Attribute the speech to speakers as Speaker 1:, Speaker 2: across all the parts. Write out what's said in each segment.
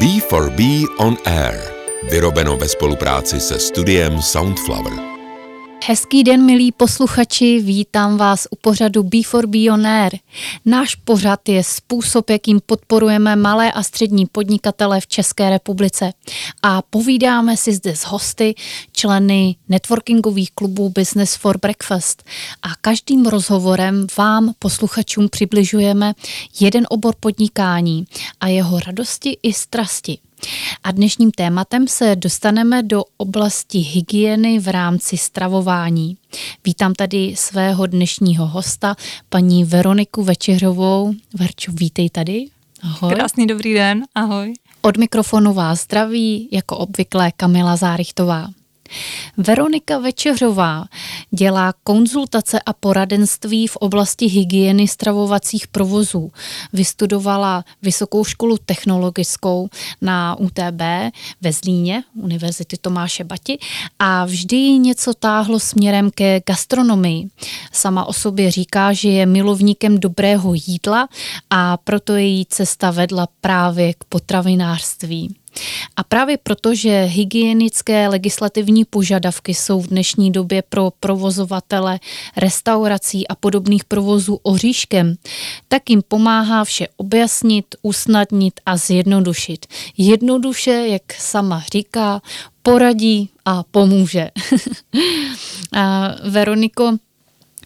Speaker 1: B4B On Air. Vyrobeno ve spolupráci se studiem Soundflower.
Speaker 2: Hezký den, milí posluchači, vítám vás u pořadu Before Bionaire. Náš pořad je způsob, jakým podporujeme malé a střední podnikatele v České republice. A povídáme si zde s hosty, členy networkingových klubů Business for Breakfast. A každým rozhovorem vám, posluchačům, přibližujeme jeden obor podnikání a jeho radosti i strasti. A dnešním tématem se dostaneme do oblasti hygieny v rámci stravování. Vítám tady svého dnešního hosta, paní Veroniku Večeřovou. Verčo, vítej tady.
Speaker 3: Ahoj. Krásný dobrý den, ahoj.
Speaker 2: Od mikrofonu vás zdraví, jako obvykle Kamila Zárichtová. Veronika Večeřová dělá konzultace a poradenství v oblasti hygieny stravovacích provozů. Vystudovala Vysokou školu technologickou na UTB ve Zlíně, Univerzity Tomáše Bati a vždy něco táhlo směrem ke gastronomii. Sama o sobě říká, že je milovníkem dobrého jídla a proto její cesta vedla právě k potravinářství. A právě proto, že hygienické legislativní požadavky jsou v dnešní době pro provozovatele restaurací a podobných provozů oříškem, tak jim pomáhá vše objasnit, usnadnit a zjednodušit. Jednoduše, jak sama říká, poradí a pomůže. a Veroniko,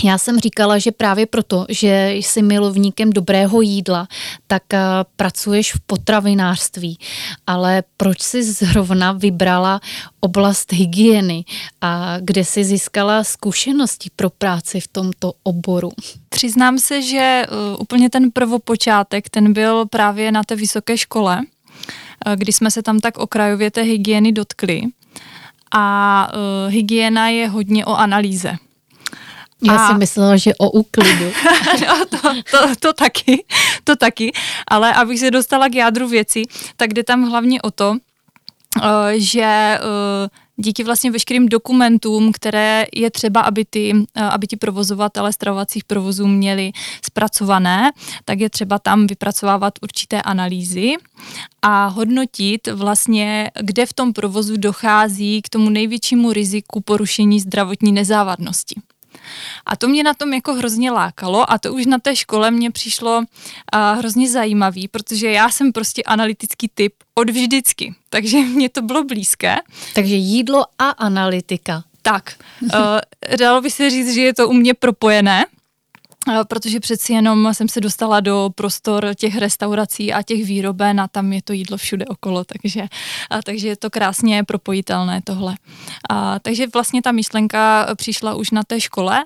Speaker 2: já jsem říkala, že právě proto, že jsi milovníkem dobrého jídla, tak uh, pracuješ v potravinářství. Ale proč jsi zrovna vybrala oblast hygieny a kde jsi získala zkušenosti pro práci v tomto oboru?
Speaker 3: Přiznám se, že uh, úplně ten prvopočátek, ten byl právě na té vysoké škole, uh, kdy jsme se tam tak okrajově té hygieny dotkli. A hygiena je hodně o analýze.
Speaker 2: Já a... jsem myslela, že o úklidu.
Speaker 3: no, to, to, to taky, to taky, ale abych se dostala k jádru věci, tak jde tam hlavně o to, eh, že eh, díky vlastně veškerým dokumentům, které je třeba, aby ty, eh, aby ti provozovatele stravovacích provozů měli zpracované, tak je třeba tam vypracovávat určité analýzy a hodnotit vlastně, kde v tom provozu dochází k tomu největšímu riziku porušení zdravotní nezávadnosti. A to mě na tom jako hrozně lákalo a to už na té škole mě přišlo uh, hrozně zajímavý, protože já jsem prostě analytický typ od vždycky, takže mě to bylo blízké.
Speaker 2: Takže jídlo a analytika.
Speaker 3: Tak, uh, dalo by se říct, že je to u mě propojené, protože přeci jenom jsem se dostala do prostor těch restaurací a těch výroben a tam je to jídlo všude okolo, takže, a, takže je to krásně propojitelné tohle. A, takže vlastně ta myšlenka přišla už na té škole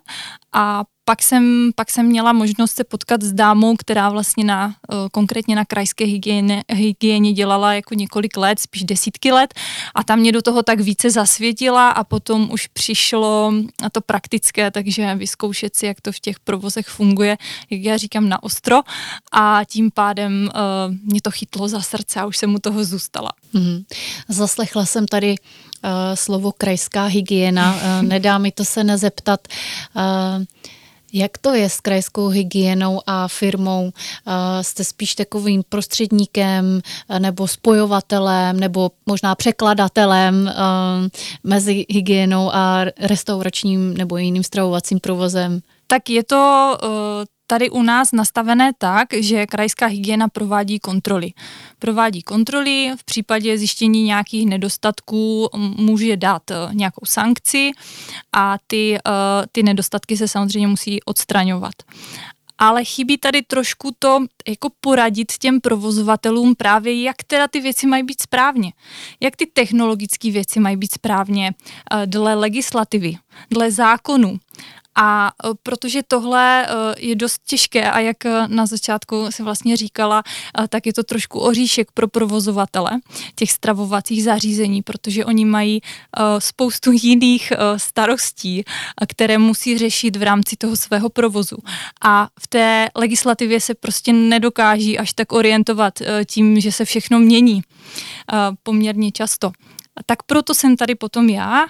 Speaker 3: a pak jsem, pak jsem měla možnost se potkat s dámou, která vlastně na, eh, konkrétně na krajské hygieně, hygieně dělala jako několik let, spíš desítky let a tam mě do toho tak více zasvětila a potom už přišlo na to praktické, takže vyzkoušet si, jak to v těch provozech funguje, jak já říkám, na ostro a tím pádem uh, mě to chytlo za srdce a už jsem u toho zůstala.
Speaker 2: Mm-hmm. Zaslechla jsem tady uh, slovo krajská hygiena, uh, nedá mi to se nezeptat. Uh, jak to je s krajskou hygienou a firmou? Jste spíš takovým prostředníkem nebo spojovatelem nebo možná překladatelem mezi hygienou a restauračním nebo jiným stravovacím provozem?
Speaker 3: Tak je to tady u nás nastavené tak, že krajská hygiena provádí kontroly. Provádí kontroly, v případě zjištění nějakých nedostatků může dát e, nějakou sankci a ty, e, ty nedostatky se samozřejmě musí odstraňovat ale chybí tady trošku to jako poradit těm provozovatelům právě, jak teda ty věci mají být správně. Jak ty technologické věci mají být správně e, dle legislativy, dle zákonu. A e, protože tohle e, je dost těžké a jak e, na začátku si vlastně říkala, tak je to trošku oříšek pro provozovatele těch stravovacích zařízení, protože oni mají spoustu jiných starostí, které musí řešit v rámci toho svého provozu. A v té legislativě se prostě nedokáží až tak orientovat tím, že se všechno mění poměrně často. Tak proto jsem tady potom já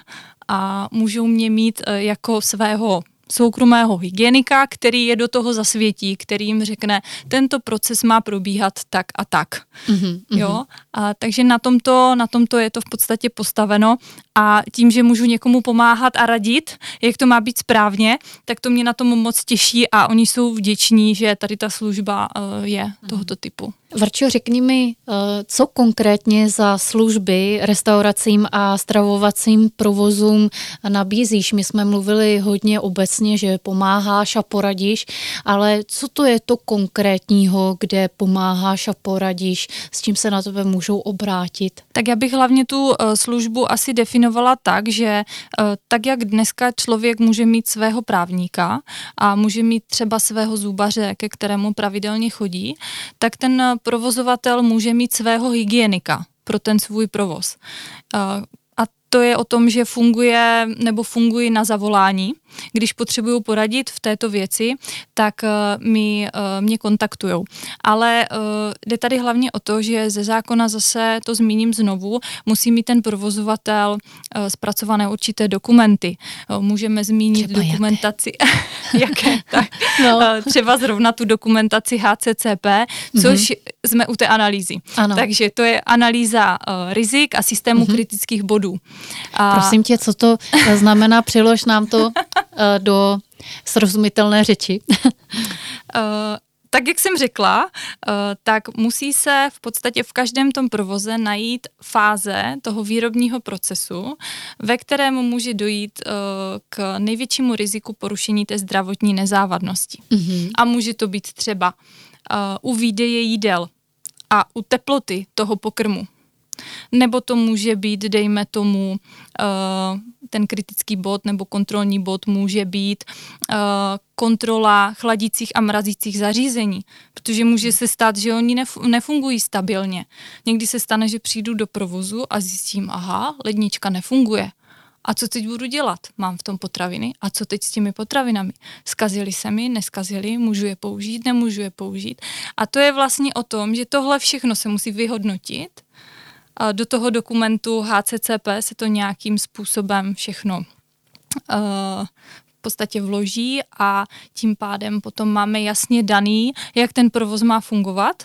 Speaker 3: a můžou mě mít jako svého soukromého hygienika, který je do toho zasvětí, který jim řekne, tento proces má probíhat tak a tak. Mm-hmm. Jo? A, takže na tomto, na tomto je to v podstatě postaveno a tím, že můžu někomu pomáhat a radit, jak to má být správně, tak to mě na tom moc těší a oni jsou vděční, že tady ta služba uh, je mm-hmm. tohoto typu.
Speaker 2: Varčo, řekni mi, eh, co konkrétně za služby restauracím a stravovacím provozům nabízíš? My jsme mluvili hodně obecně, že pomáháš a poradíš, ale co to je to konkrétního, kde pomáháš a poradíš, s čím se na tebe můžou obrátit?
Speaker 3: Tak já bych hlavně tu eh, službu asi definovala tak, že eh, tak, jak dneska člověk může mít svého právníka a může mít třeba svého zubaře, ke kterému pravidelně chodí, tak ten provozovatel může mít svého hygienika pro ten svůj provoz. A to je o tom, že funguje nebo fungují na zavolání když potřebují poradit v této věci, tak uh, mi, uh, mě kontaktují. Ale uh, jde tady hlavně o to, že ze zákona zase to zmíním znovu, musí mít ten provozovatel uh, zpracované určité dokumenty. Uh, můžeme zmínit třeba dokumentaci. Jaké? jaké? Tak, no. uh, třeba zrovna tu dokumentaci HCCP, což mm-hmm. jsme u té analýzy. Ano. Takže to je analýza uh, rizik a systému mm-hmm. kritických bodů.
Speaker 2: A... Prosím tě, co to znamená, přilož nám to Eh, do srozumitelné řeči?
Speaker 3: Eh, tak, jak jsem řekla, eh, tak musí se v podstatě v každém tom provoze najít fáze toho výrobního procesu, ve kterém může dojít k největšímu riziku porušení té zdravotní nezávadnosti. Mm-hmm. A může to být třeba u výdeje jídel a u teploty toho pokrmu nebo to může být, dejme tomu, uh, ten kritický bod nebo kontrolní bod může být uh, kontrola chladících a mrazících zařízení, protože může se stát, že oni nef- nefungují stabilně. Někdy se stane, že přijdu do provozu a zjistím, aha, lednička nefunguje. A co teď budu dělat? Mám v tom potraviny. A co teď s těmi potravinami? Skazili se mi, neskazili, můžu je použít, nemůžu je použít. A to je vlastně o tom, že tohle všechno se musí vyhodnotit do toho dokumentu HCCP se to nějakým způsobem všechno uh, v podstatě vloží a tím pádem potom máme jasně daný, jak ten provoz má fungovat.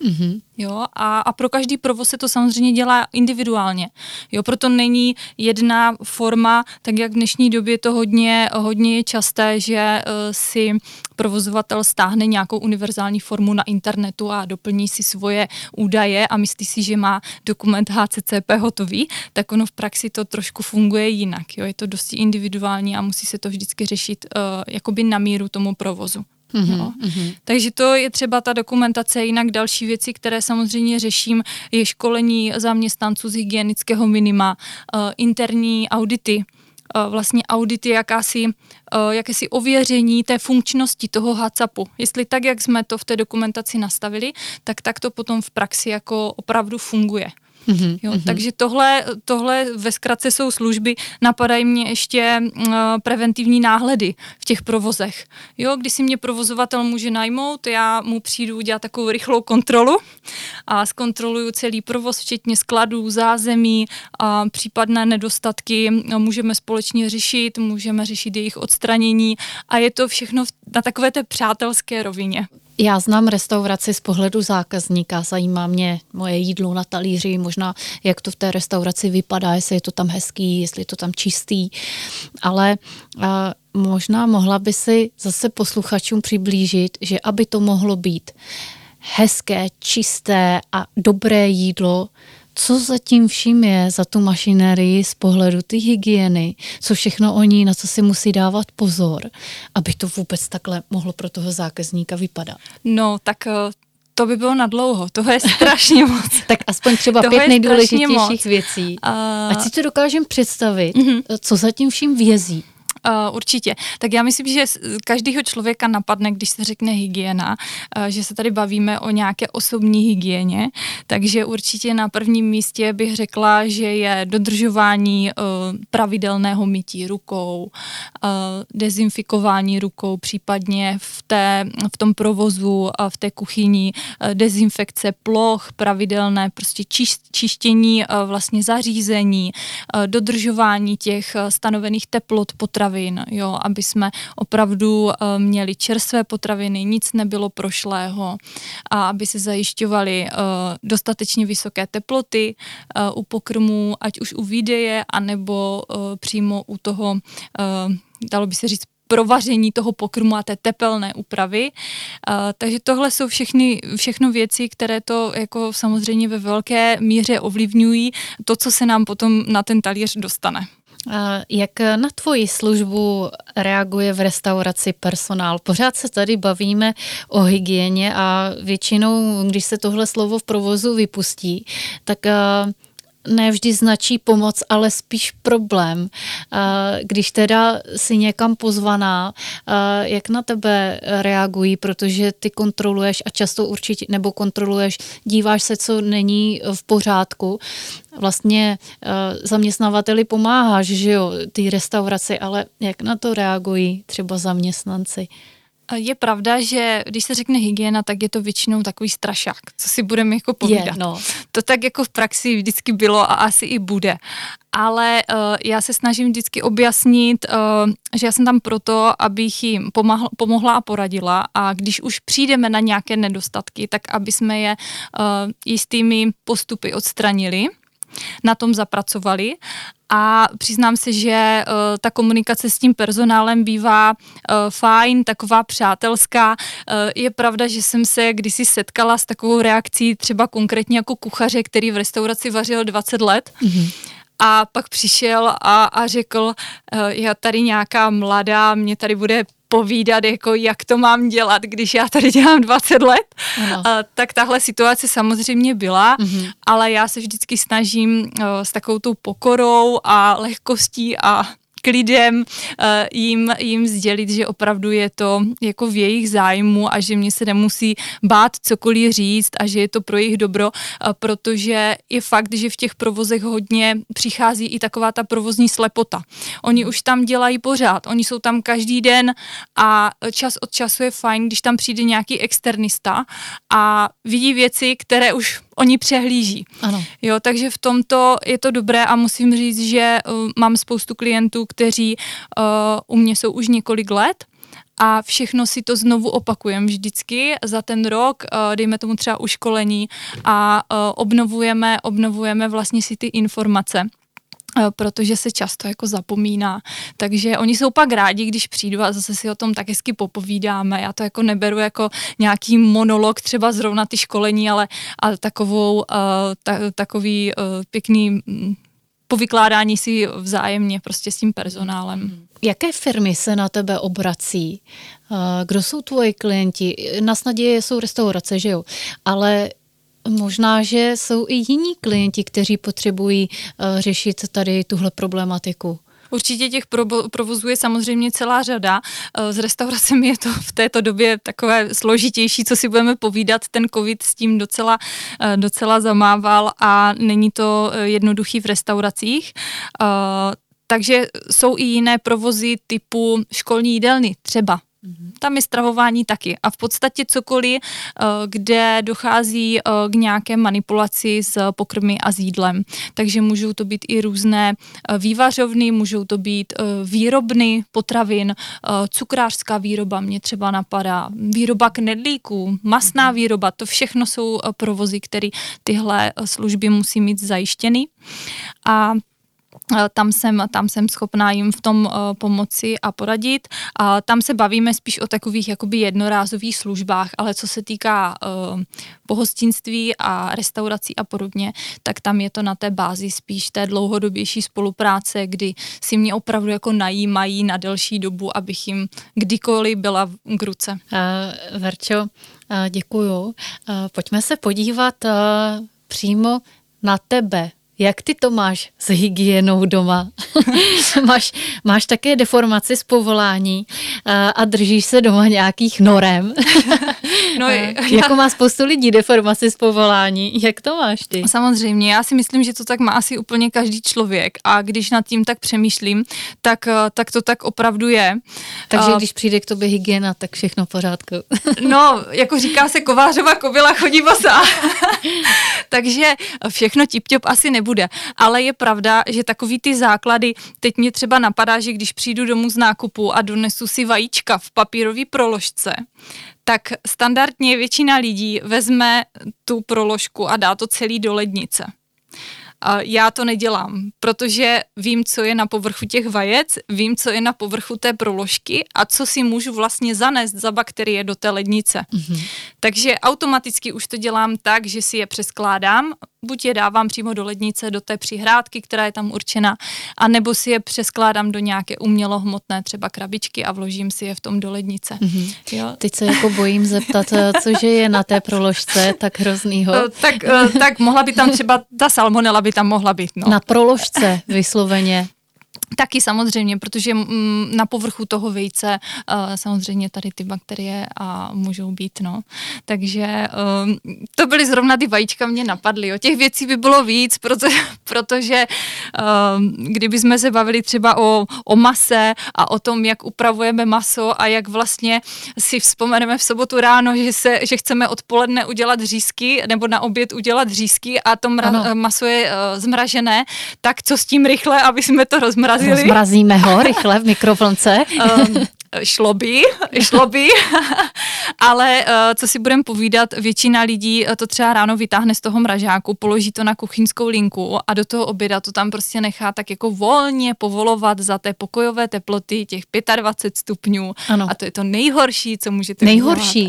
Speaker 3: Mm-hmm. Jo, a, a pro každý provoz se to samozřejmě dělá individuálně. Jo, proto není jedna forma, tak jak v dnešní době to hodně, hodně je časté, že uh, si provozovatel stáhne nějakou univerzální formu na internetu a doplní si svoje údaje a myslí si, že má dokument HCCP hotový, tak ono v praxi to trošku funguje jinak. Jo, je to dosti individuální a musí se to vždycky řešit uh, jakoby na míru tomu provozu. Mm-hmm, no. mm-hmm. Takže to je třeba ta dokumentace. Jinak další věci, které samozřejmě řeším, je školení zaměstnanců z hygienického minima, uh, interní audity, uh, vlastně audity, jakási, uh, jakési ověření té funkčnosti toho HACCPu. Jestli tak, jak jsme to v té dokumentaci nastavili, tak tak to potom v praxi jako opravdu funguje. Mm-hmm, jo, mm-hmm. Takže tohle, tohle ve zkratce jsou služby, napadají mě ještě uh, preventivní náhledy v těch provozech. Jo, když si mě provozovatel může najmout, já mu přijdu udělat takovou rychlou kontrolu a zkontroluju celý provoz, včetně skladů, zázemí a případné nedostatky můžeme společně řešit, můžeme řešit jejich odstranění a je to všechno na takové té přátelské rovině.
Speaker 2: Já znám restauraci z pohledu zákazníka, zajímá mě moje jídlo na talíři, možná jak to v té restauraci vypadá, jestli je to tam hezký, jestli je to tam čistý, ale a, možná mohla by si zase posluchačům přiblížit, že aby to mohlo být hezké, čisté a dobré jídlo, co zatím vším je za tu mašinérii z pohledu ty hygieny, co všechno oni, na co si musí dávat pozor, aby to vůbec takhle mohlo pro toho zákazníka vypadat?
Speaker 3: No, tak eh, to by bylo na dlouho, toho je strašně moc.
Speaker 2: tak aspoň třeba toho pět nejdůležitějších věcí. Uh... Ať si to dokážem představit, uh-huh. co zatím vším vězí.
Speaker 3: Uh, určitě. Tak já myslím, že každého člověka napadne, když se řekne hygiena, uh, že se tady bavíme o nějaké osobní hygieně, takže určitě na prvním místě bych řekla, že je dodržování uh, pravidelného mytí rukou, uh, dezinfikování rukou, případně v, té, v tom provozu, a v té kuchyni, uh, dezinfekce ploch, pravidelné prostě čiš, čištění uh, vlastně zařízení, uh, dodržování těch uh, stanovených teplot potravin, potravin, jo, aby jsme opravdu eh, měli čerstvé potraviny, nic nebylo prošlého a aby se zajišťovaly dostatečně vysoké teploty u pokrmů, ať už u výdeje, anebo přímo u toho, dalo by se říct, provaření toho pokrmu a té tepelné úpravy. Takže tohle jsou všechny, všechno věci, které to jako samozřejmě ve velké míře ovlivňují to, co se nám potom na ten talíř dostane.
Speaker 2: Jak na tvoji službu reaguje v restauraci personál? Pořád se tady bavíme o hygieně a většinou, když se tohle slovo v provozu vypustí, tak ne vždy značí pomoc, ale spíš problém. Když teda si někam pozvaná, jak na tebe reagují, protože ty kontroluješ a často určitě, nebo kontroluješ, díváš se, co není v pořádku. Vlastně zaměstnavateli pomáháš, že jo, ty restauraci, ale jak na to reagují třeba zaměstnanci?
Speaker 3: Je pravda, že když se řekne hygiena, tak je to většinou takový strašák, co si budeme jako povídat. Je, no. To tak jako v praxi vždycky bylo a asi i bude. Ale uh, já se snažím vždycky objasnit, uh, že já jsem tam proto, abych jim pomahl, pomohla a poradila a když už přijdeme na nějaké nedostatky, tak aby jsme je uh, jistými postupy odstranili na tom zapracovali a přiznám se, že uh, ta komunikace s tím personálem bývá uh, fajn, taková přátelská. Uh, je pravda, že jsem se kdysi setkala s takovou reakcí třeba konkrétně jako kuchaře, který v restauraci vařil 20 let. Mm-hmm a pak přišel a, a řekl, já tady nějaká mladá, mě tady bude povídat, jako jak to mám dělat, když já tady dělám 20 let, ano. tak tahle situace samozřejmě byla, mm-hmm. ale já se vždycky snažím uh, s takovou tou pokorou a lehkostí a klidem uh, jim, jim sdělit, že opravdu je to jako v jejich zájmu a že mě se nemusí bát cokoliv říct a že je to pro jejich dobro, uh, protože je fakt, že v těch provozech hodně přichází i taková ta provozní slepota. Oni už tam dělají pořád, oni jsou tam každý den a čas od času je fajn, když tam přijde nějaký externista a vidí věci, které už oni přehlíží. Ano. Jo, takže v tomto je to dobré a musím říct, že uh, mám spoustu klientů, kteří uh, u mě jsou už několik let a všechno si to znovu opakujeme vždycky za ten rok, uh, dejme tomu třeba uškolení a obnovujeme, obnovujeme vlastně si ty informace. Eh, protože se často jako zapomíná. Takže oni jsou pak rádi, když přijdu a zase si o tom tak hezky popovídáme. Já to jako neberu jako nějaký monolog, třeba zrovna ty školení, ale, ale takovou, uh, ta, takový uh, pěkný um, povykládání si vzájemně prostě s tím personálem.
Speaker 2: Jaké firmy se na tebe obrací? Kdo jsou tvoji klienti? Na snadě jsou restaurace, že jo? Ale Možná, že jsou i jiní klienti, kteří potřebují uh, řešit tady tuhle problematiku.
Speaker 3: Určitě těch provozů je samozřejmě celá řada. Eh, s restauracemi je to v této době takové složitější, co si budeme povídat. Ten covid s tím docela, eh, docela zamával a není to jednoduchý v restauracích. Takže jsou i jiné provozy typu školní jídelny třeba. Mhm. Tam je stravování taky. A v podstatě cokoliv, eh, kde dochází eh, k nějaké manipulaci s pokrmy a s jídlem. Takže můžou to být i různé eh, vývařovny, můžou to být výrobny potravin, cukrářská výroba mě třeba napadá, výroba knedlíků, masná mhm. výroba, to všechno jsou provozy, které tyhle služby musí mít zajištěny. A tam jsem, tam jsem schopná jim v tom uh, pomoci a poradit. A tam se bavíme spíš o takových jakoby jednorázových službách, ale co se týká uh, pohostinství a restaurací a podobně, tak tam je to na té bázi spíš té dlouhodobější spolupráce, kdy si mě opravdu jako najímají na delší dobu, abych jim kdykoliv byla k ruce.
Speaker 2: Uh, Verčo, děkuju. Pojďme se podívat přímo na tebe jak ty to máš s hygienou doma? máš, máš také deformaci z povolání a, a držíš se doma nějakých norem? no je, jako má spoustu lidí deformaci z povolání. Jak to máš ty?
Speaker 3: Samozřejmě, já si myslím, že to tak má asi úplně každý člověk a když nad tím tak přemýšlím, tak, tak to tak opravdu je.
Speaker 2: Takže uh, když přijde k tobě hygiena, tak všechno v pořádku.
Speaker 3: no, jako říká se kovářova kobila chodí bosa. takže všechno tip asi nebude. Ale je pravda, že takový ty základy, teď mě třeba napadá, že když přijdu domů z nákupu a donesu si vajíčka v papírové proložce, tak standardně většina lidí vezme tu proložku a dá to celý do lednice. Já to nedělám, protože vím, co je na povrchu těch vajec, vím, co je na povrchu té proložky a co si můžu vlastně zanést za bakterie do té lednice. Mm-hmm. Takže automaticky už to dělám tak, že si je přeskládám, buď je dávám přímo do lednice, do té přihrádky, která je tam určena, anebo si je přeskládám do nějaké umělohmotné třeba krabičky a vložím si je v tom do lednice. Mm-hmm.
Speaker 2: Jo? Teď se jako bojím zeptat, eh, cože je na té proložce tak hroznýho.
Speaker 3: Eh, tak, eh, tak mohla by tam třeba, ta salmonela by tam mohla být. No.
Speaker 2: Na proložce vysloveně.
Speaker 3: Taky samozřejmě, protože mm, na povrchu toho vejce uh, samozřejmě tady ty bakterie a můžou být, no. Takže um, to byly zrovna ty vajíčka mě napadly. O těch věcí by bylo víc, protože, protože um, kdyby jsme se bavili třeba o, o mase a o tom, jak upravujeme maso a jak vlastně si vzpomeneme v sobotu ráno, že, se, že chceme odpoledne udělat řízky nebo na oběd udělat řízky a to mra- maso je uh, zmražené, tak co s tím rychle, aby jsme to rozmrazili zmrazili.
Speaker 2: Zmrazíme ho rychle v mikrovlnce. Um,
Speaker 3: šlo by, šlo by, ale uh, co si budeme povídat, většina lidí to třeba ráno vytáhne z toho mražáku, položí to na kuchyňskou linku a do toho oběda to tam prostě nechá tak jako volně povolovat za té pokojové teploty těch 25 stupňů ano. a to je to nejhorší, co můžete
Speaker 2: Nejhorší.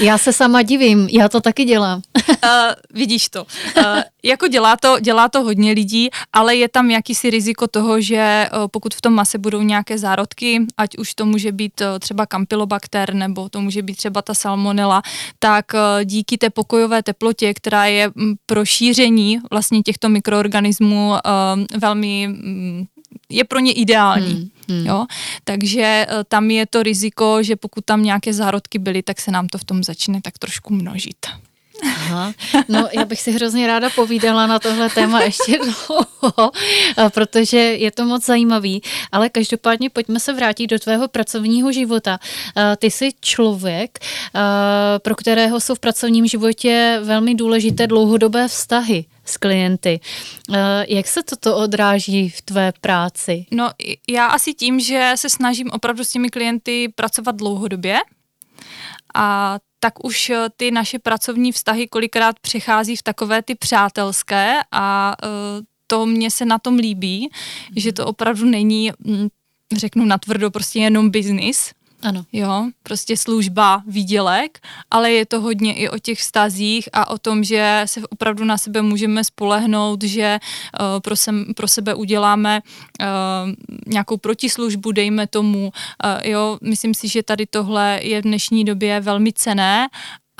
Speaker 2: já se sama divím, já to taky dělám. uh,
Speaker 3: vidíš to. Uh, jako dělá to, dělá to hodně lidí, ale je tam jakýsi riziko toho, že uh, pokud v tom mase budou nějaké zárodky, ať už to může být uh, třeba kampylobakter nebo to může být třeba ta salmonela, tak uh, díky té pokojové teplotě, která je mm, pro šíření vlastně těchto mikroorganismů velmi mm, je pro ně ideální. Hmm, hmm. Jo? Takže tam je to riziko, že pokud tam nějaké zárodky byly, tak se nám to v tom začne tak trošku množit.
Speaker 2: Aha. No, já bych si hrozně ráda povídala na tohle téma ještě dlouho, protože je to moc zajímavý, ale každopádně pojďme se vrátit do tvého pracovního života. Ty jsi člověk, pro kterého jsou v pracovním životě velmi důležité dlouhodobé vztahy s klienty. Jak se toto odráží v tvé práci?
Speaker 3: No, já asi tím, že se snažím opravdu s těmi klienty pracovat dlouhodobě, a tak už eh, ty naše pracovní vztahy kolikrát přechází v takové ty přátelské a eh, to mě se na tom líbí, že to opravdu není, mm, řeknu natvrdo, prostě jenom biznis,
Speaker 2: ano.
Speaker 3: Jo, prostě služba, výdělek, ale je to hodně i o těch vztazích a o tom, že se opravdu na sebe můžeme spolehnout, že uh, pro, sem, pro sebe uděláme uh, nějakou protislužbu, dejme tomu. Uh, jo, myslím si, že tady tohle je v dnešní době velmi cené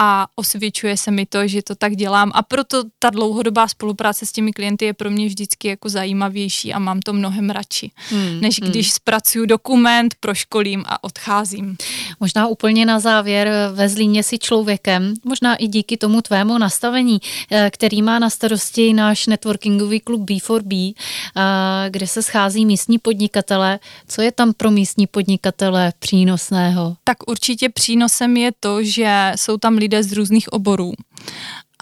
Speaker 3: a osvědčuje se mi to, že to tak dělám a proto ta dlouhodobá spolupráce s těmi klienty je pro mě vždycky jako zajímavější a mám to mnohem radši, hmm, než hmm. když zpracuju dokument, proškolím a odcházím.
Speaker 2: Možná úplně na závěr ve Zlíně si člověkem, možná i díky tomu tvému nastavení, eh, který má na starosti náš networkingový klub B4B, eh, kde se schází místní podnikatele. Co je tam pro místní podnikatele přínosného?
Speaker 3: Tak určitě přínosem je to, že jsou tam lidé z různých oborů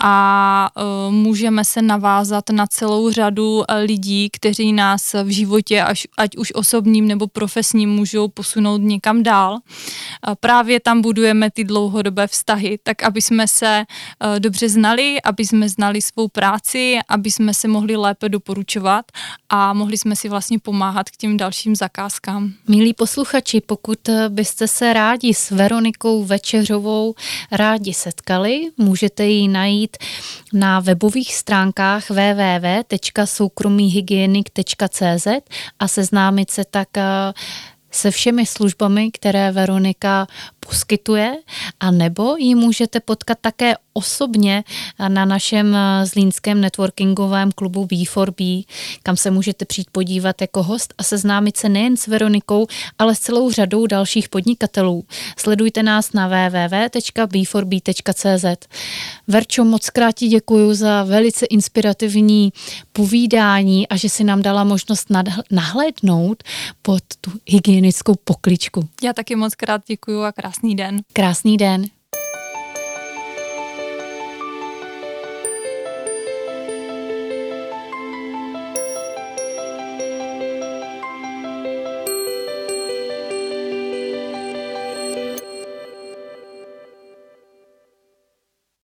Speaker 3: a uh, můžeme se navázat na celou řadu e, lidí, kteří nás v životě, až, ať už osobním nebo profesním, můžou posunout někam dál. Uh, právě tam budujeme ty dlouhodobé vztahy, tak aby jsme se dobře znali, aby jsme znali svou práci, aby jsme se mohli lépe doporučovat a mohli jsme si vlastně pomáhat k těm dalším zakázkám.
Speaker 2: Milí posluchači, pokud byste se rádi s Veronikou Večeřovou rádi setkali, můžete ji najít najít na webových stránkách www.soukromýhygienik.cz a seznámit se tak eh, se všemi službami, které Veronika poskytuje, a nebo ji můžete potkat také osobně na našem eh, zlínském networkingovém klubu B4B, kam se můžete přijít podívat jako host a seznámit se nejen s Veronikou, ale s celou řadou dalších podnikatelů. Sledujte nás na www.b4b.cz. Verčo, moc krát ti děkuji za velice inspirativní povídání a že si nám dala možnost nahlédnout pod tu hygienickou pokličku.
Speaker 3: Já taky moc krát děkuji a krásný den.
Speaker 2: Krásný den.